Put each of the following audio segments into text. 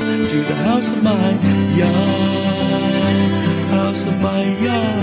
to the house of my Yah, house of my Yah.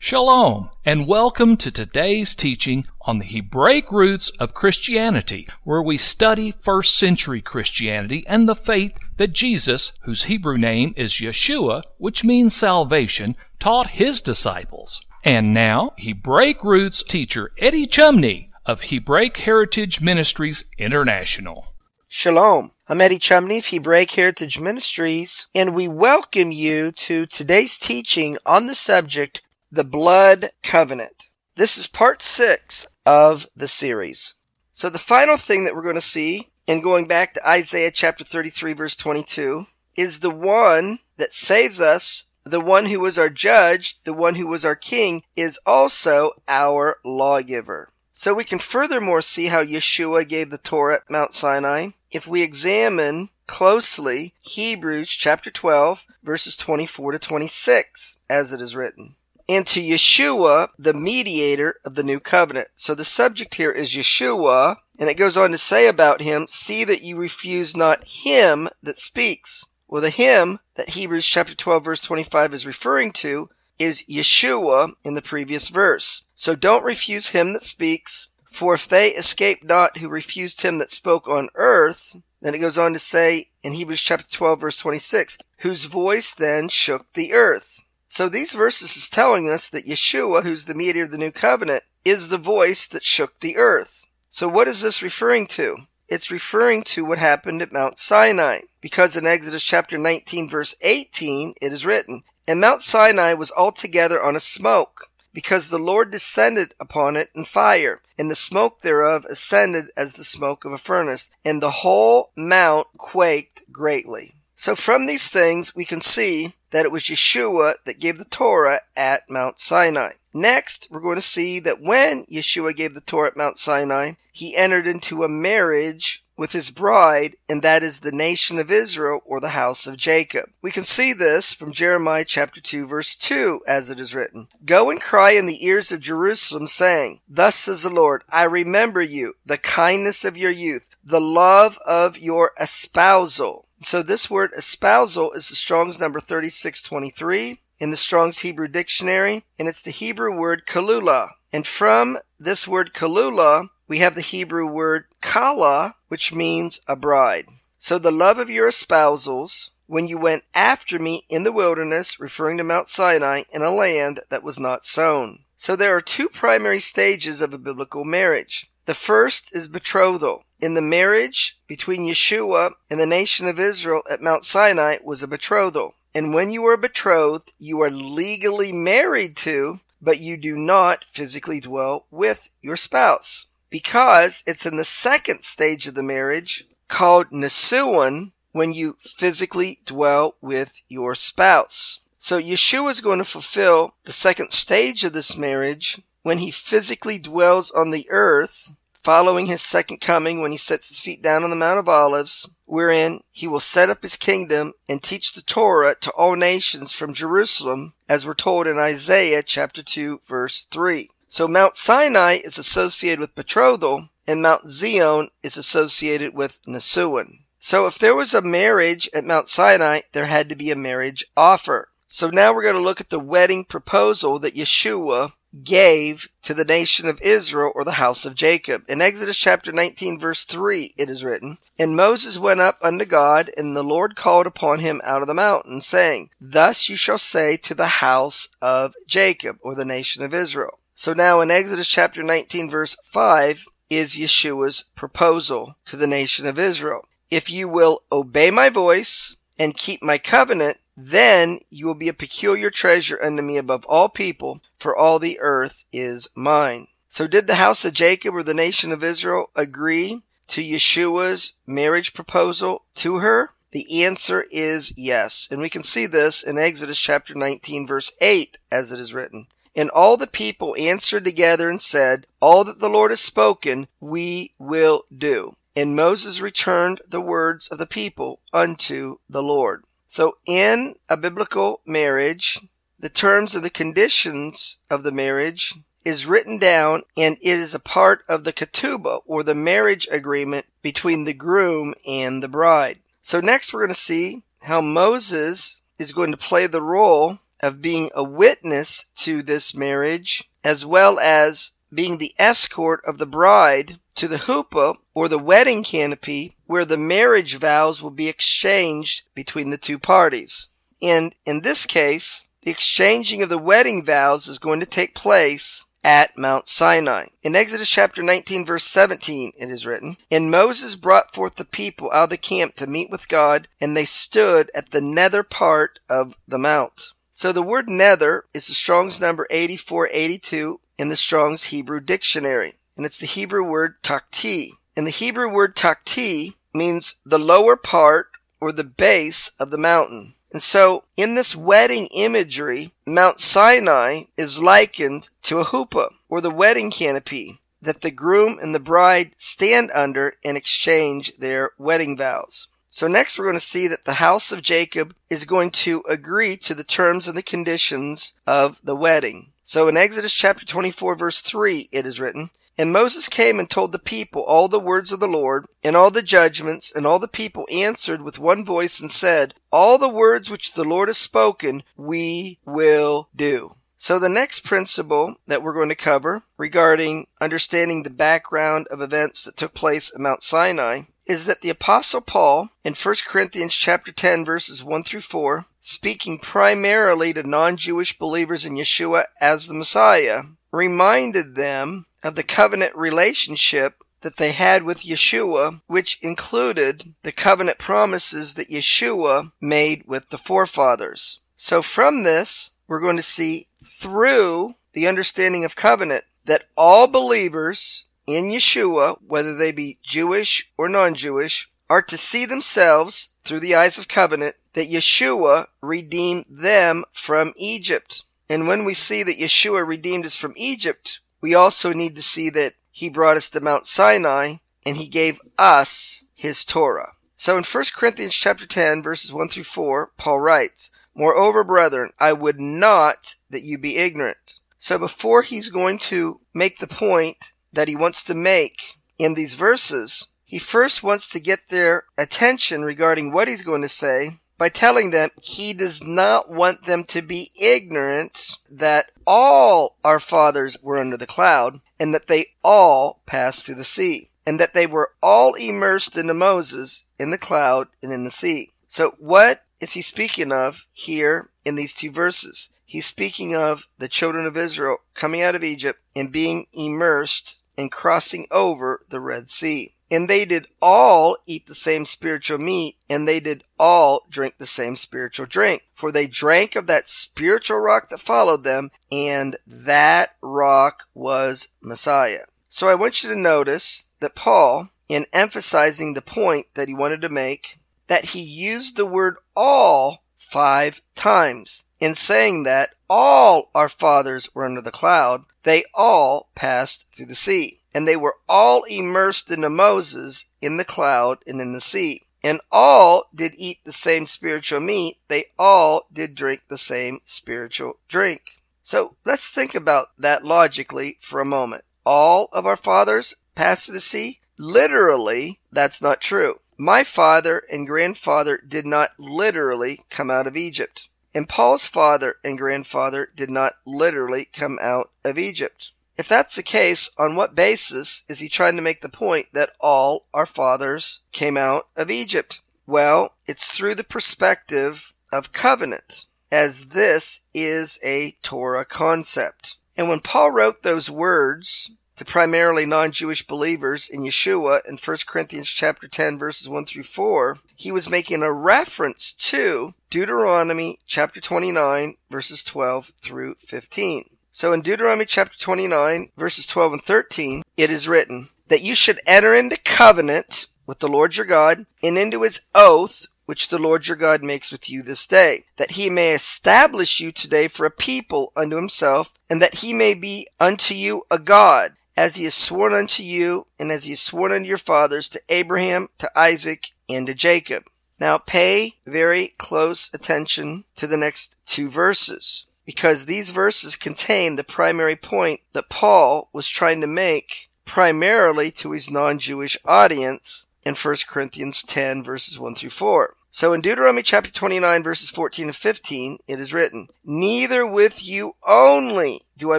Shalom, and welcome to today's teaching on the Hebraic roots of Christianity, where we study first century Christianity and the faith that Jesus, whose Hebrew name is Yeshua, which means salvation, taught his disciples. And now, Hebraic roots teacher Eddie Chumney of Hebraic Heritage Ministries International. Shalom. I'm Eddie Chumney of Hebraic Heritage Ministries, and we welcome you to today's teaching on the subject the Blood Covenant. This is part six of the series. So, the final thing that we're going to see, in going back to Isaiah chapter 33, verse 22, is the one that saves us, the one who was our judge, the one who was our king, is also our lawgiver. So, we can furthermore see how Yeshua gave the Torah at Mount Sinai if we examine closely Hebrews chapter 12, verses 24 to 26, as it is written and to Yeshua, the mediator of the new covenant. So the subject here is Yeshua, and it goes on to say about him, see that you refuse not him that speaks. Well, the him that Hebrews chapter 12 verse 25 is referring to is Yeshua in the previous verse. So don't refuse him that speaks, for if they escape not who refused him that spoke on earth, then it goes on to say in Hebrews chapter 12 verse 26, whose voice then shook the earth. So these verses is telling us that Yeshua, who's the mediator of the new covenant, is the voice that shook the earth. So what is this referring to? It's referring to what happened at Mount Sinai, because in Exodus chapter 19 verse 18 it is written, And Mount Sinai was altogether on a smoke, because the Lord descended upon it in fire, and the smoke thereof ascended as the smoke of a furnace, and the whole mount quaked greatly. So from these things we can see that it was Yeshua that gave the Torah at Mount Sinai. Next, we're going to see that when Yeshua gave the Torah at Mount Sinai, he entered into a marriage with his bride, and that is the nation of Israel or the house of Jacob. We can see this from Jeremiah chapter 2 verse 2 as it is written. Go and cry in the ears of Jerusalem saying, Thus says the Lord, I remember you, the kindness of your youth, the love of your espousal so this word espousal is the Strong's number 3623 in the Strong's Hebrew Dictionary, and it's the Hebrew word kalula. And from this word kalula, we have the Hebrew word kala, which means a bride. So the love of your espousals, when you went after me in the wilderness, referring to Mount Sinai, in a land that was not sown. So there are two primary stages of a biblical marriage. The first is betrothal. In the marriage between Yeshua and the nation of Israel at Mount Sinai was a betrothal. And when you are betrothed, you are legally married to, but you do not physically dwell with your spouse. Because it's in the second stage of the marriage called Nisuan when you physically dwell with your spouse. So Yeshua is going to fulfill the second stage of this marriage when he physically dwells on the earth, following his second coming when he sets his feet down on the Mount of Olives, wherein he will set up his kingdom and teach the Torah to all nations from Jerusalem, as we're told in Isaiah chapter 2 verse 3. So Mount Sinai is associated with betrothal, and Mount Zion is associated with Nisuan. So if there was a marriage at Mount Sinai, there had to be a marriage offer. So now we're going to look at the wedding proposal that Yeshua gave to the nation of Israel or the house of Jacob. In Exodus chapter 19 verse 3 it is written, And Moses went up unto God, and the Lord called upon him out of the mountain, saying, Thus you shall say to the house of Jacob, or the nation of Israel. So now in Exodus chapter 19 verse 5 is Yeshua's proposal to the nation of Israel. If you will obey my voice and keep my covenant, then you will be a peculiar treasure unto me above all people, for all the earth is mine. So did the house of Jacob or the nation of Israel agree to Yeshua's marriage proposal to her? The answer is yes. And we can see this in Exodus chapter 19 verse 8 as it is written. And all the people answered together and said, All that the Lord has spoken, we will do. And Moses returned the words of the people unto the Lord. So in a biblical marriage, the terms and the conditions of the marriage is written down and it is a part of the ketubah or the marriage agreement between the groom and the bride. So next we're going to see how Moses is going to play the role of being a witness to this marriage as well as being the escort of the bride to the huppah or the wedding canopy where the marriage vows will be exchanged between the two parties. And in this case, the exchanging of the wedding vows is going to take place at Mount Sinai. In Exodus chapter 19 verse 17 it is written, And Moses brought forth the people out of the camp to meet with God, and they stood at the nether part of the mount. So the word nether is the Strong's number 8482 in the Strong's Hebrew dictionary, and it's the Hebrew word takti. And the Hebrew word takti means the lower part or the base of the mountain. And so, in this wedding imagery, Mount Sinai is likened to a huppah, or the wedding canopy, that the groom and the bride stand under and exchange their wedding vows. So next we're going to see that the house of Jacob is going to agree to the terms and the conditions of the wedding. So in Exodus chapter 24 verse 3 it is written, and Moses came and told the people all the words of the Lord, and all the judgments, and all the people answered with one voice and said, All the words which the Lord has spoken, we will do. So the next principle that we're going to cover regarding understanding the background of events that took place at Mount Sinai is that the apostle Paul in 1 Corinthians chapter 10 verses 1 through 4, speaking primarily to non-Jewish believers in Yeshua as the Messiah, reminded them of the covenant relationship that they had with Yeshua, which included the covenant promises that Yeshua made with the forefathers. So from this, we're going to see through the understanding of covenant that all believers in Yeshua, whether they be Jewish or non-Jewish, are to see themselves through the eyes of covenant that Yeshua redeemed them from Egypt. And when we see that Yeshua redeemed us from Egypt, we also need to see that he brought us to Mount Sinai and he gave us his Torah. So in 1 Corinthians chapter 10 verses 1 through 4, Paul writes, Moreover, brethren, I would not that you be ignorant. So before he's going to make the point that he wants to make in these verses, he first wants to get their attention regarding what he's going to say by telling them he does not want them to be ignorant that all our fathers were under the cloud and that they all passed through the sea and that they were all immersed into Moses in the cloud and in the sea. So what is he speaking of here in these two verses? He's speaking of the children of Israel coming out of Egypt and being immersed and crossing over the Red Sea. And they did all eat the same spiritual meat, and they did all drink the same spiritual drink. For they drank of that spiritual rock that followed them, and that rock was Messiah. So I want you to notice that Paul, in emphasizing the point that he wanted to make, that he used the word all five times. In saying that all our fathers were under the cloud, they all passed through the sea and they were all immersed into Moses in the cloud and in the sea. And all did eat the same spiritual meat, they all did drink the same spiritual drink. So let's think about that logically for a moment. All of our fathers passed through the sea? Literally, that's not true. My father and grandfather did not literally come out of Egypt. And Paul's father and grandfather did not literally come out of Egypt. If that's the case, on what basis is he trying to make the point that all our fathers came out of Egypt? Well, it's through the perspective of covenant, as this is a Torah concept. And when Paul wrote those words to primarily non-Jewish believers in Yeshua in 1 Corinthians chapter 10 verses 1 through 4, he was making a reference to Deuteronomy chapter 29 verses 12 through 15. So in Deuteronomy chapter 29, verses 12 and 13, it is written, that you should enter into covenant with the Lord your God and into his oath which the Lord your God makes with you this day, that he may establish you today for a people unto himself, and that he may be unto you a God, as he has sworn unto you, and as he has sworn unto your fathers, to Abraham, to Isaac, and to Jacob. Now pay very close attention to the next two verses, because these verses contain the primary point that Paul was trying to make primarily to his non-Jewish audience in 1 Corinthians 10 verses 1 through 4. So in Deuteronomy chapter 29 verses 14 and 15, it is written, Neither with you only do I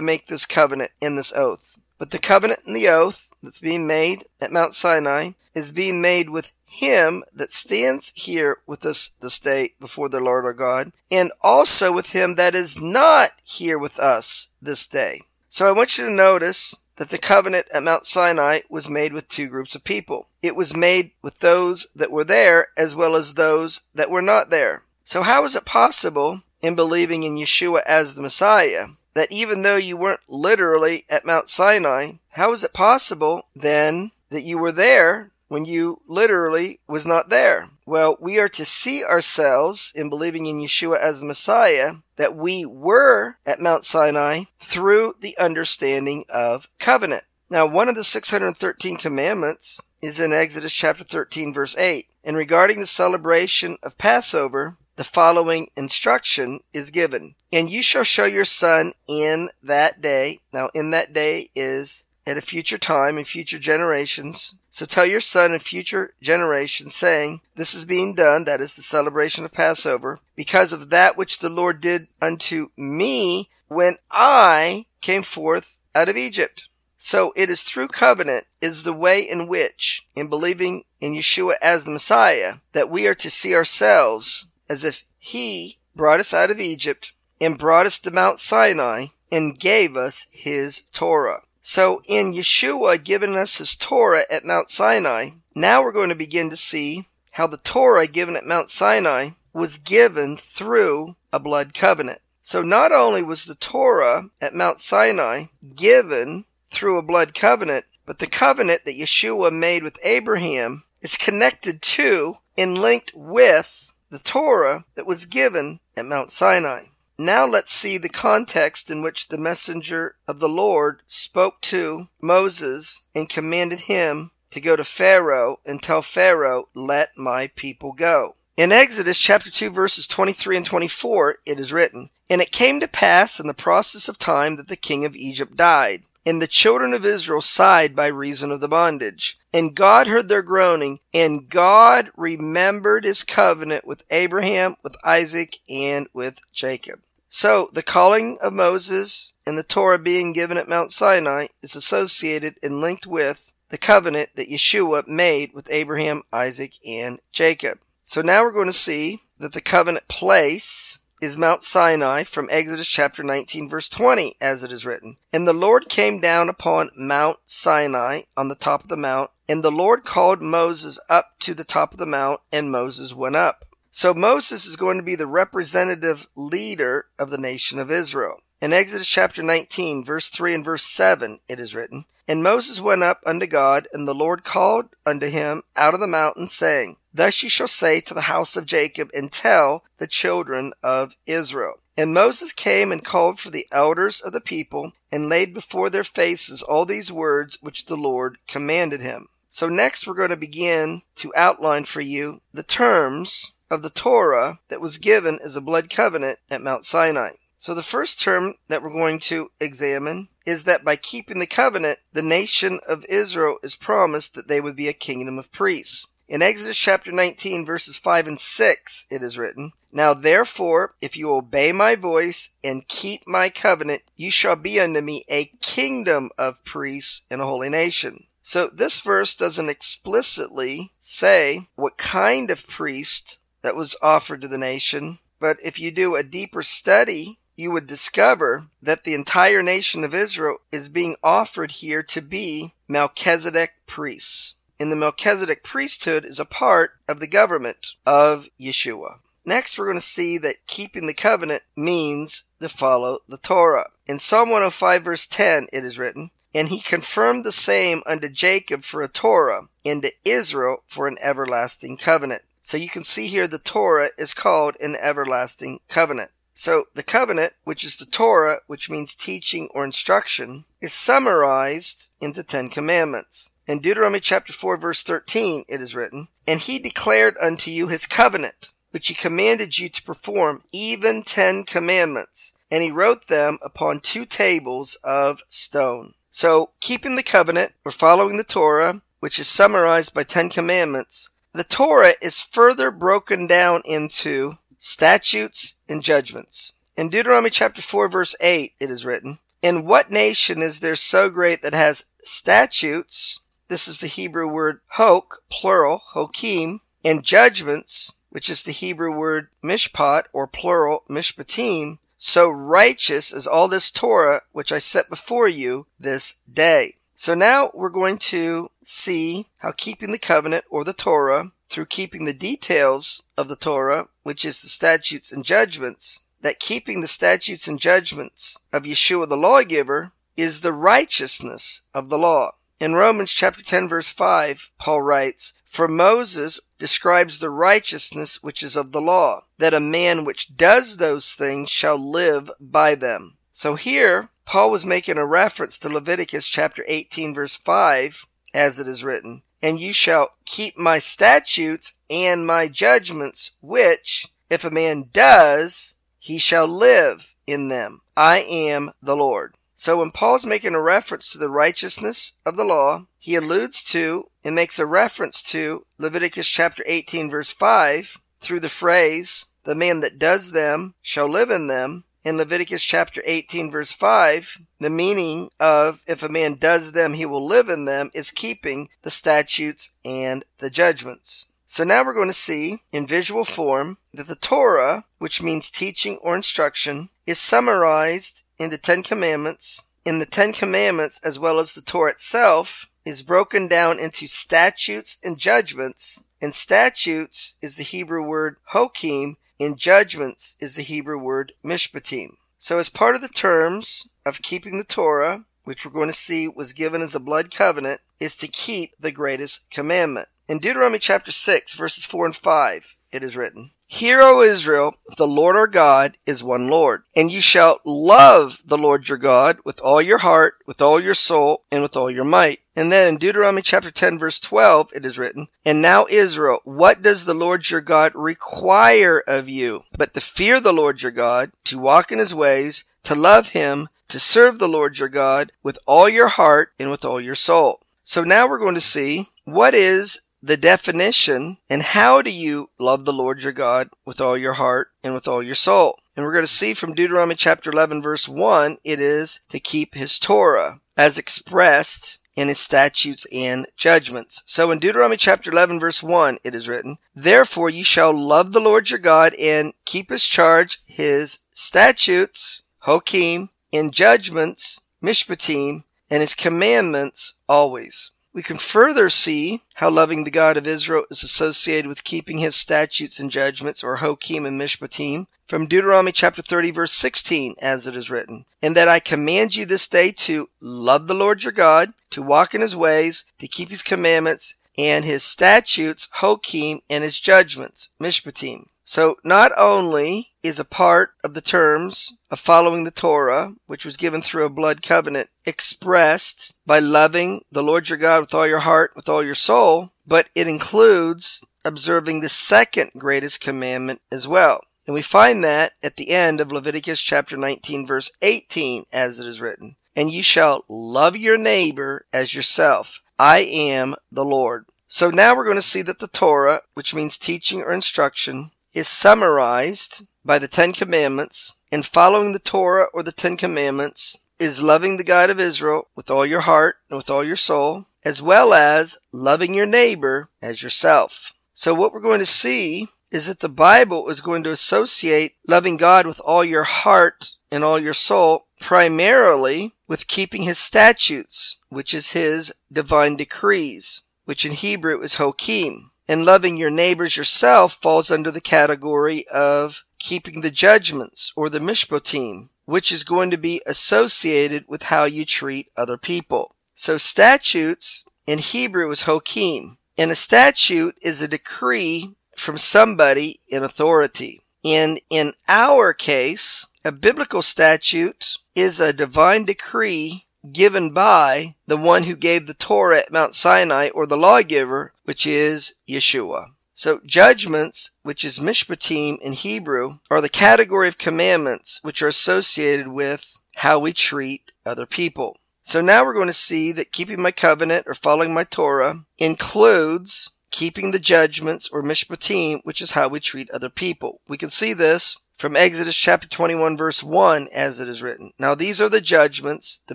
make this covenant and this oath, but the covenant and the oath that's being made at Mount Sinai is being made with him that stands here with us this day before the Lord our God, and also with him that is not here with us this day. So I want you to notice that the covenant at Mount Sinai was made with two groups of people. It was made with those that were there as well as those that were not there. So how is it possible in believing in Yeshua as the Messiah that even though you weren't literally at Mount Sinai, how is it possible then that you were there when you literally was not there? Well, we are to see ourselves in believing in Yeshua as the Messiah that we were at Mount Sinai through the understanding of covenant. Now, one of the 613 commandments is in Exodus chapter 13 verse 8. And regarding the celebration of Passover, the following instruction is given. And you shall show your son in that day. Now, in that day is at a future time in future generations. So tell your son in future generations, saying, This is being done, that is the celebration of Passover, because of that which the Lord did unto me when I came forth out of Egypt. So it is through covenant is the way in which, in believing in Yeshua as the Messiah, that we are to see ourselves as if He brought us out of Egypt and brought us to Mount Sinai and gave us His Torah. So in Yeshua giving us his Torah at Mount Sinai, now we're going to begin to see how the Torah given at Mount Sinai was given through a blood covenant. So not only was the Torah at Mount Sinai given through a blood covenant, but the covenant that Yeshua made with Abraham is connected to and linked with the Torah that was given at Mount Sinai. Now let's see the context in which the messenger of the Lord spoke to Moses and commanded him to go to Pharaoh and tell Pharaoh, let my people go. In Exodus chapter 2 verses 23 and 24, it is written, And it came to pass in the process of time that the king of Egypt died, and the children of Israel sighed by reason of the bondage. And God heard their groaning, and God remembered his covenant with Abraham, with Isaac, and with Jacob. So, the calling of Moses and the Torah being given at Mount Sinai is associated and linked with the covenant that Yeshua made with Abraham, Isaac, and Jacob. So now we're going to see that the covenant place is Mount Sinai from Exodus chapter 19 verse 20 as it is written. And the Lord came down upon Mount Sinai on the top of the mount and the Lord called Moses up to the top of the mount, and Moses went up. So Moses is going to be the representative leader of the nation of Israel. In Exodus chapter 19, verse 3 and verse 7, it is written, And Moses went up unto God, and the Lord called unto him out of the mountain, saying, Thus you shall say to the house of Jacob, and tell the children of Israel. And Moses came and called for the elders of the people, and laid before their faces all these words which the Lord commanded him. So next we're going to begin to outline for you the terms of the Torah that was given as a blood covenant at Mount Sinai. So the first term that we're going to examine is that by keeping the covenant, the nation of Israel is promised that they would be a kingdom of priests. In Exodus chapter 19 verses 5 and 6, it is written, Now therefore, if you obey my voice and keep my covenant, you shall be unto me a kingdom of priests and a holy nation. So this verse doesn't explicitly say what kind of priest that was offered to the nation, but if you do a deeper study, you would discover that the entire nation of Israel is being offered here to be Melchizedek priests. And the Melchizedek priesthood is a part of the government of Yeshua. Next, we're going to see that keeping the covenant means to follow the Torah. In Psalm 105 verse 10, it is written, And he confirmed the same unto Jacob for a Torah, and to Israel for an everlasting covenant. So you can see here the Torah is called an everlasting covenant. So the covenant, which is the Torah, which means teaching or instruction, is summarized in the Ten Commandments. In Deuteronomy chapter 4 verse 13 it is written, And he declared unto you his covenant, which he commanded you to perform, even ten commandments, and he wrote them upon two tables of stone. So, keeping the covenant, or following the Torah, which is summarized by ten commandments, the Torah is further broken down into statutes and judgments. In Deuteronomy chapter 4 verse 8 it is written, In what nation is there so great that has statutes, this is the Hebrew word hok, plural, hokim, and judgments, which is the Hebrew word mishpat, or plural, mishpatim, so righteous is all this Torah which I set before you this day. So now we're going to see how keeping the covenant or the Torah through keeping the details of the Torah, which is the statutes and judgments, that keeping the statutes and judgments of Yeshua the lawgiver is the righteousness of the law. In Romans chapter 10 verse 5, Paul writes, For Moses describes the righteousness which is of the law, that a man which does those things shall live by them. So here, Paul was making a reference to Leviticus chapter 18 verse 5, as it is written, And you shall keep my statutes and my judgments, which, if a man does, he shall live in them. I am the Lord. So when Paul's making a reference to the righteousness of the law, he alludes to and makes a reference to Leviticus chapter 18 verse 5 through the phrase, the man that does them shall live in them. In Leviticus chapter 18 verse 5, the meaning of if a man does them, he will live in them is keeping the statutes and the judgments. So now we're going to see in visual form that the Torah, which means teaching or instruction, is summarized in the Ten Commandments. In the Ten Commandments, as well as the Torah itself, is broken down into statutes and judgments. And statutes is the Hebrew word hokim, and judgments is the Hebrew word mishpatim. So as part of the terms of keeping the Torah, which we're going to see was given as a blood covenant, is to keep the greatest commandment. In Deuteronomy chapter 6, verses 4 and 5, it is written, Hear, O Israel, the Lord our God is one Lord, and you shall love the Lord your God with all your heart, with all your soul, and with all your might. And then in Deuteronomy chapter 10 verse 12 it is written, And now Israel, what does the Lord your God require of you? But to fear the Lord your God, to walk in his ways, to love him, to serve the Lord your God with all your heart and with all your soul. So now we're going to see what is the definition and how do you love the Lord your God with all your heart and with all your soul. And we're going to see from Deuteronomy chapter 11 verse 1, it is to keep his Torah as expressed in his statutes and judgments. So in Deuteronomy chapter 11 verse 1, it is written, Therefore you shall love the Lord your God and keep his charge, his statutes, hokim, and judgments, mishpatim, and his commandments always. We can further see how loving the God of Israel is associated with keeping his statutes and judgments, or Hokim and Mishpatim, from Deuteronomy chapter 30 verse 16, as it is written, And that I command you this day to love the Lord your God, to walk in his ways, to keep his commandments, and his statutes, Hokim, and his judgments, Mishpatim. So not only is a part of the terms of following the Torah, which was given through a blood covenant, expressed by loving the Lord your God with all your heart, with all your soul, but it includes observing the second greatest commandment as well. And we find that at the end of Leviticus chapter 19 verse 18 as it is written, And you shall love your neighbor as yourself. I am the Lord. So now we're going to see that the Torah, which means teaching or instruction, is summarized by the Ten Commandments, and following the Torah or the Ten Commandments is loving the God of Israel with all your heart and with all your soul, as well as loving your neighbor as yourself. So what we're going to see is that the Bible is going to associate loving God with all your heart and all your soul primarily with keeping his statutes, which is his divine decrees, which in Hebrew is Hokim and loving your neighbors yourself falls under the category of keeping the judgments or the mishpatim, which is going to be associated with how you treat other people. So statutes in Hebrew is hokim, and a statute is a decree from somebody in authority. And in our case, a biblical statute is a divine decree given by the one who gave the Torah at Mount Sinai or the lawgiver, which is Yeshua. So judgments, which is mishpatim in Hebrew, are the category of commandments which are associated with how we treat other people. So now we're going to see that keeping my covenant or following my Torah includes keeping the judgments or mishpatim, which is how we treat other people. We can see this from Exodus chapter 21 verse 1 as it is written. Now these are the judgments, the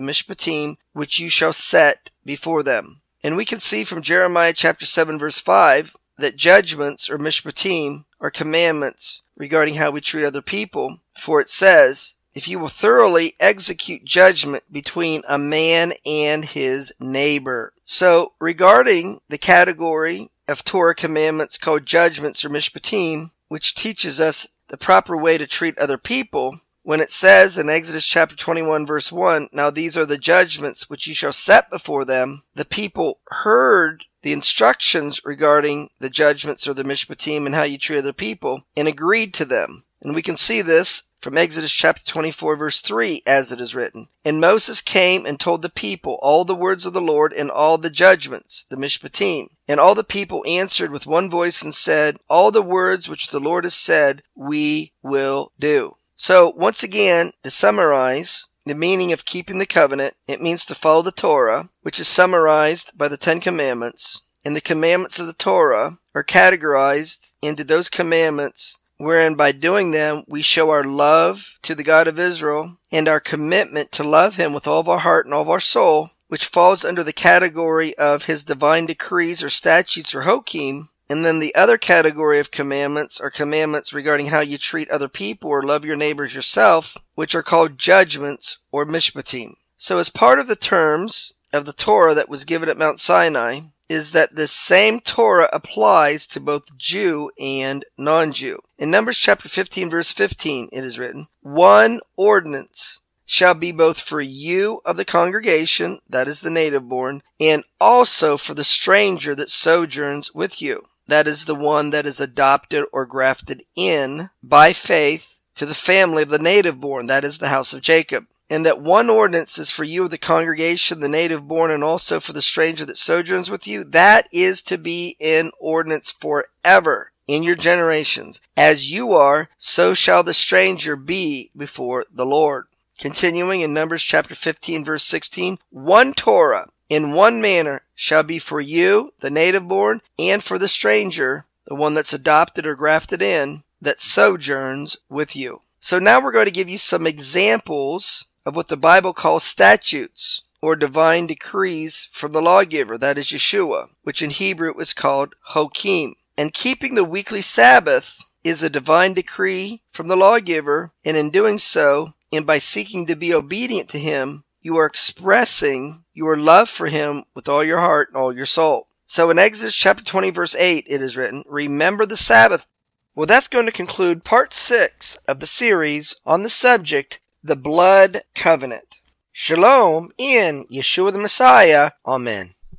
mishpatim, which you shall set before them. And we can see from Jeremiah chapter 7 verse 5 that judgments or mishpatim are commandments regarding how we treat other people. For it says, if you will thoroughly execute judgment between a man and his neighbor. So regarding the category of Torah commandments called judgments or mishpatim, which teaches us the proper way to treat other people, when it says in Exodus chapter 21 verse 1, Now these are the judgments which you shall set before them, the people heard the instructions regarding the judgments or the mishpatim and how you treat other people and agreed to them. And we can see this from Exodus chapter 24 verse 3 as it is written. And Moses came and told the people all the words of the Lord and all the judgments, the mishpatim. And all the people answered with one voice and said, All the words which the Lord has said, we will do. So once again, to summarize, the meaning of keeping the covenant, it means to follow the Torah, which is summarized by the Ten Commandments. And the commandments of the Torah are categorized into those commandments wherein by doing them we show our love to the God of Israel and our commitment to love him with all of our heart and all of our soul, which falls under the category of his divine decrees or statutes or hokim. And then the other category of commandments are commandments regarding how you treat other people or love your neighbors yourself, which are called judgments or mishpatim. So as part of the terms of the Torah that was given at Mount Sinai, is that the same Torah applies to both Jew and non-Jew. In Numbers chapter 15 verse 15 it is written, One ordinance shall be both for you of the congregation, that is the native born, and also for the stranger that sojourns with you. That is the one that is adopted or grafted in by faith to the family of the native born, that is the house of Jacob and that one ordinance is for you of the congregation, the native born, and also for the stranger that sojourns with you, that is to be in ordinance forever in your generations. As you are, so shall the stranger be before the Lord. Continuing in Numbers chapter 15 verse 16, one Torah in one manner shall be for you, the native born, and for the stranger, the one that's adopted or grafted in, that sojourns with you. So now we're going to give you some examples of what the Bible calls statutes or divine decrees from the lawgiver, that is Yeshua, which in Hebrew is called Hokim. And keeping the weekly Sabbath is a divine decree from the lawgiver, and in doing so, and by seeking to be obedient to him, you are expressing your love for him with all your heart and all your soul. So in Exodus chapter 20 verse 8 it is written, Remember the Sabbath. Well, that's going to conclude part 6 of the series on the subject the blood covenant. Shalom in Yeshua the Messiah. Amen.